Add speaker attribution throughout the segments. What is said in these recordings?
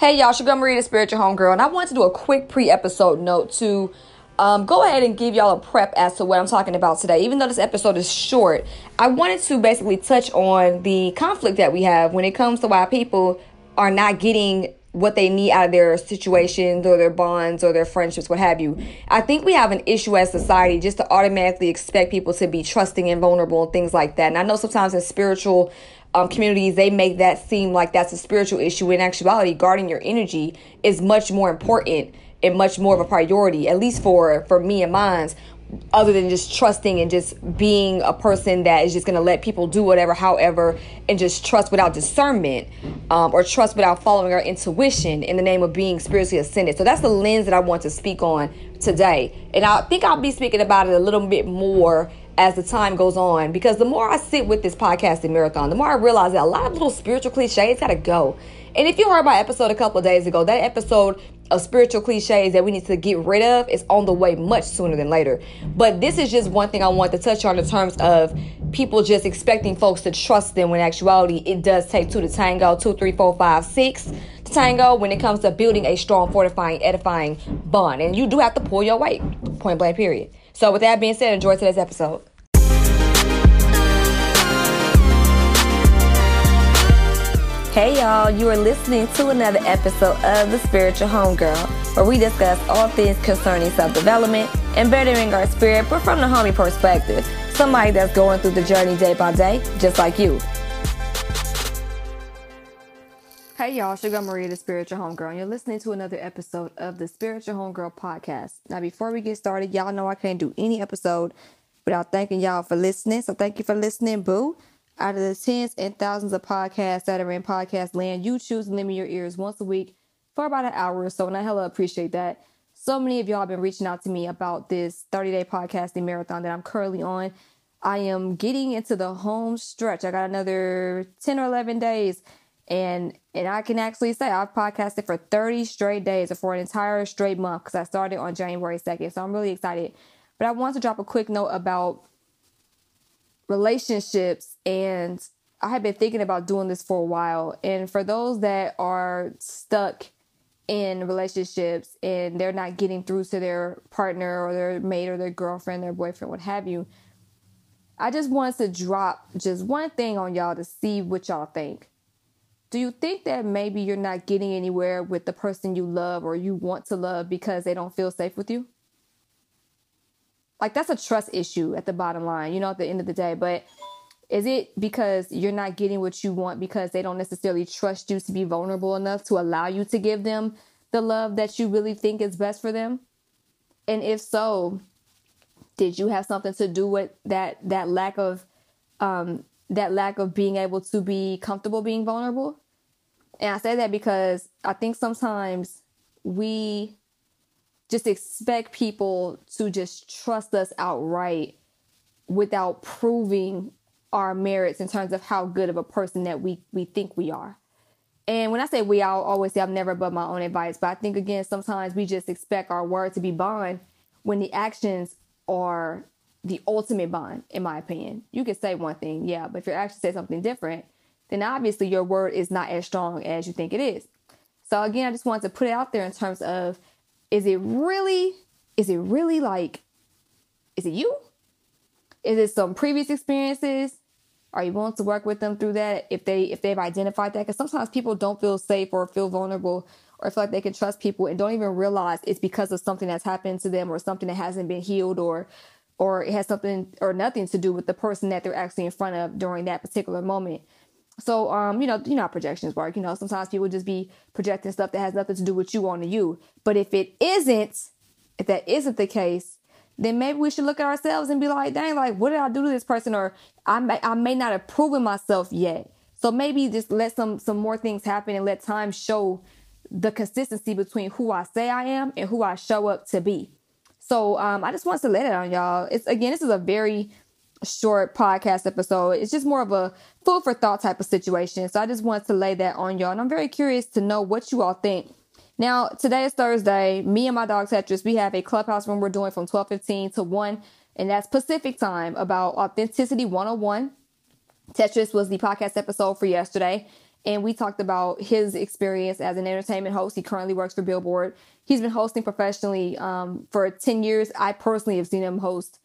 Speaker 1: Hey y'all, Sugar Maria, the spiritual homegirl, and I want to do a quick pre-episode note to um, go ahead and give y'all a prep as to what I'm talking about today. Even though this episode is short, I wanted to basically touch on the conflict that we have when it comes to why people are not getting what they need out of their situations or their bonds or their friendships, what have you. I think we have an issue as society just to automatically expect people to be trusting and vulnerable and things like that. And I know sometimes in spiritual um, communities, they make that seem like that's a spiritual issue. In actuality, guarding your energy is much more important and much more of a priority, at least for for me and mine's. Other than just trusting and just being a person that is just going to let people do whatever, however, and just trust without discernment um, or trust without following our intuition in the name of being spiritually ascended. So that's the lens that I want to speak on today. And I think I'll be speaking about it a little bit more as the time goes on because the more I sit with this podcasting marathon, the more I realize that a lot of little spiritual cliches gotta go. And if you heard my episode a couple of days ago, that episode of spiritual cliches that we need to get rid of is on the way much sooner than later. But this is just one thing I want to touch on in terms of people just expecting folks to trust them when actuality it does take two to tango, two, three, four, five, six to tango when it comes to building a strong, fortifying, edifying bond. And you do have to pull your weight, point blank, period. So with that being said, enjoy today's episode. Hey y'all, you are listening to another episode of The Spiritual Homegirl, where we discuss all things concerning self development and bettering our spirit, but from the homie perspective. Somebody that's going through the journey day by day, just like you. Hey y'all, Sugar Maria, the Spiritual Homegirl, and you're listening to another episode of the Spiritual Homegirl podcast. Now, before we get started, y'all know I can't do any episode without thanking y'all for listening. So, thank you for listening, boo. Out of the tens and thousands of podcasts that are in podcast land, you choose to me your ears once a week for about an hour or so, and I hella appreciate that. So many of y'all have been reaching out to me about this 30 day podcasting marathon that I'm currently on. I am getting into the home stretch. I got another 10 or 11 days, and and I can actually say I've podcasted for 30 straight days or for an entire straight month because I started on January 2nd. So I'm really excited. But I want to drop a quick note about relationships and I have been thinking about doing this for a while. And for those that are stuck in relationships and they're not getting through to their partner or their mate or their girlfriend, their boyfriend, what have you, I just wanted to drop just one thing on y'all to see what y'all think. Do you think that maybe you're not getting anywhere with the person you love or you want to love because they don't feel safe with you? Like that's a trust issue at the bottom line, you know, at the end of the day. But is it because you're not getting what you want because they don't necessarily trust you to be vulnerable enough to allow you to give them the love that you really think is best for them? And if so, did you have something to do with that that lack of um that lack of being able to be comfortable being vulnerable? And I say that because I think sometimes we just expect people to just trust us outright without proving our merits in terms of how good of a person that we we think we are. And when I say we, I'll always say I'm never above my own advice. But I think again, sometimes we just expect our word to be bond when the actions are the ultimate bond, in my opinion. You can say one thing, yeah, but if your actions say something different, then obviously your word is not as strong as you think it is. So again, I just wanted to put it out there in terms of is it really is it really like is it you? Is it some previous experiences? Are you willing to work with them through that if they if they've identified that? Because sometimes people don't feel safe or feel vulnerable or feel like they can trust people and don't even realize it's because of something that's happened to them or something that hasn't been healed or or it has something or nothing to do with the person that they're actually in front of during that particular moment so, um, you know, you know how projections work. You know, sometimes people just be projecting stuff that has nothing to do with you onto you. But if it isn't, if that isn't the case, then maybe we should look at ourselves and be like, dang, like, what did I do to this person? Or I may, I may not have proven myself yet. So maybe just let some some more things happen and let time show the consistency between who I say I am and who I show up to be. So um, I just want to let it on y'all. It's again, this is a very short podcast episode. It's just more of a food for thought type of situation. So I just wanted to lay that on y'all. And I'm very curious to know what you all think. Now, today is Thursday. Me and my dog Tetris, we have a clubhouse room we're doing from 12:15 to 1, and that's Pacific time about authenticity 101. Tetris was the podcast episode for yesterday. and we talked about his experience as an entertainment host. He currently works for Billboard. He's been hosting professionally um, for 10 years. I personally have seen him host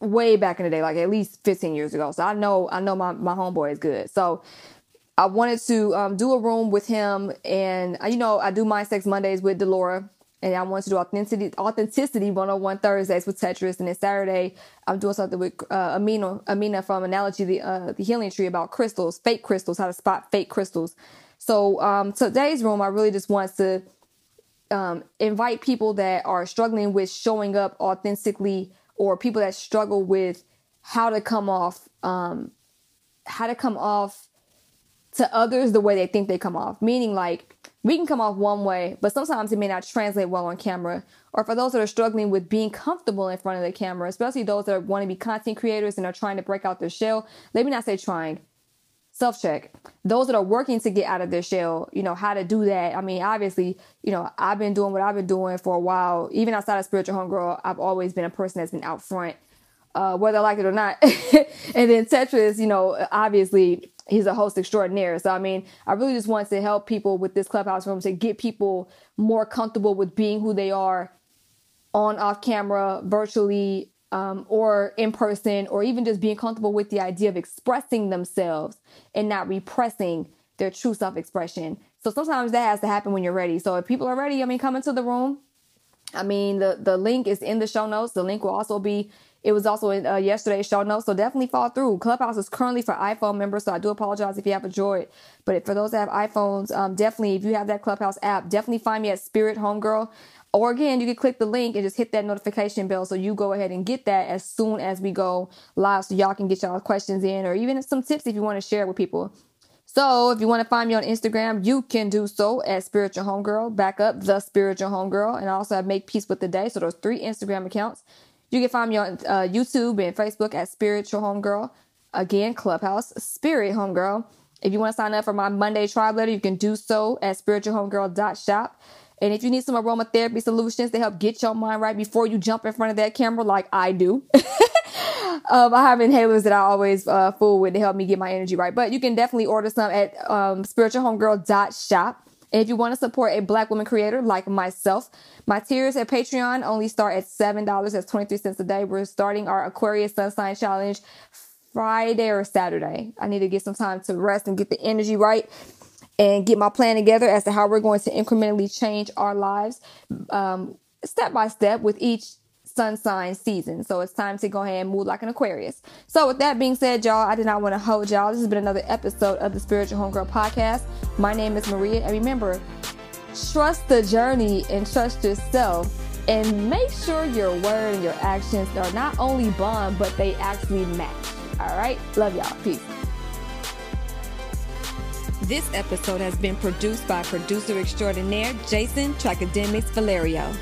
Speaker 1: way back in the day, like at least 15 years ago. So I know I know my, my homeboy is good. So I wanted to um, do a room with him, and uh, you know I do Mind Sex Mondays with Delora, and I wanted to do authenticity authenticity 101 Thursdays with Tetris, and then Saturday I'm doing something with uh, Amina Amina from Analogy the uh, the Healing Tree about crystals, fake crystals, how to spot fake crystals. So um, today's room, I really just want to um, invite people that are struggling with showing up authentically, or people that struggle with how to come off, um, how to come off to others the way they think they come off. Meaning, like, we can come off one way, but sometimes it may not translate well on camera. Or for those that are struggling with being comfortable in front of the camera, especially those that want to be content creators and are trying to break out their shell, let me not say trying, self check. Those that are working to get out of their shell, you know, how to do that. I mean, obviously, you know, I've been doing what I've been doing for a while. Even outside of spiritual homegirl, I've always been a person that's been out front, uh, whether I like it or not. and then Tetris, you know, obviously he's a host extraordinaire. So I mean, I really just want to help people with this clubhouse room to get people more comfortable with being who they are on off camera, virtually, um, or in person, or even just being comfortable with the idea of expressing themselves and not repressing their true self expression. So sometimes that has to happen when you're ready. So if people are ready, I mean, come into the room. I mean, the the link is in the show notes. The link will also be it was also in uh, yesterday's show notes, so definitely fall through. Clubhouse is currently for iPhone members, so I do apologize if you have a Droid. But for those that have iPhones, um, definitely if you have that Clubhouse app, definitely find me at Spirit Homegirl. Or again, you can click the link and just hit that notification bell so you go ahead and get that as soon as we go live so y'all can get y'all questions in or even some tips if you want to share with people. So if you want to find me on Instagram, you can do so at Spiritual Homegirl. Back up the Spiritual Homegirl, and I also have Make Peace with the Day. So those three Instagram accounts. You can find me on uh, YouTube and Facebook at Spiritual Homegirl. Again, Clubhouse, Spirit Homegirl. If you want to sign up for my Monday tribe letter, you can do so at spiritualhomegirl.shop. And if you need some aromatherapy solutions to help get your mind right before you jump in front of that camera, like I do, um, I have inhalers that I always uh, fool with to help me get my energy right. But you can definitely order some at um, spiritualhomegirl.shop. And if you want to support a black woman creator like myself, my tiers at Patreon only start at $7. That's 23 cents a day. We're starting our Aquarius Sun Sign Challenge Friday or Saturday. I need to get some time to rest and get the energy right and get my plan together as to how we're going to incrementally change our lives um, step by step with each sun sign season. So it's time to go ahead and move like an Aquarius. So with that being said, y'all, I did not want to hold y'all. This has been another episode of the Spiritual Homegirl Podcast. My name is Maria, and remember, trust the journey and trust yourself. And make sure your word and your actions are not only bond, but they actually match. All right? Love y'all. Peace. This episode has been produced by producer extraordinaire Jason Tracademics Valerio.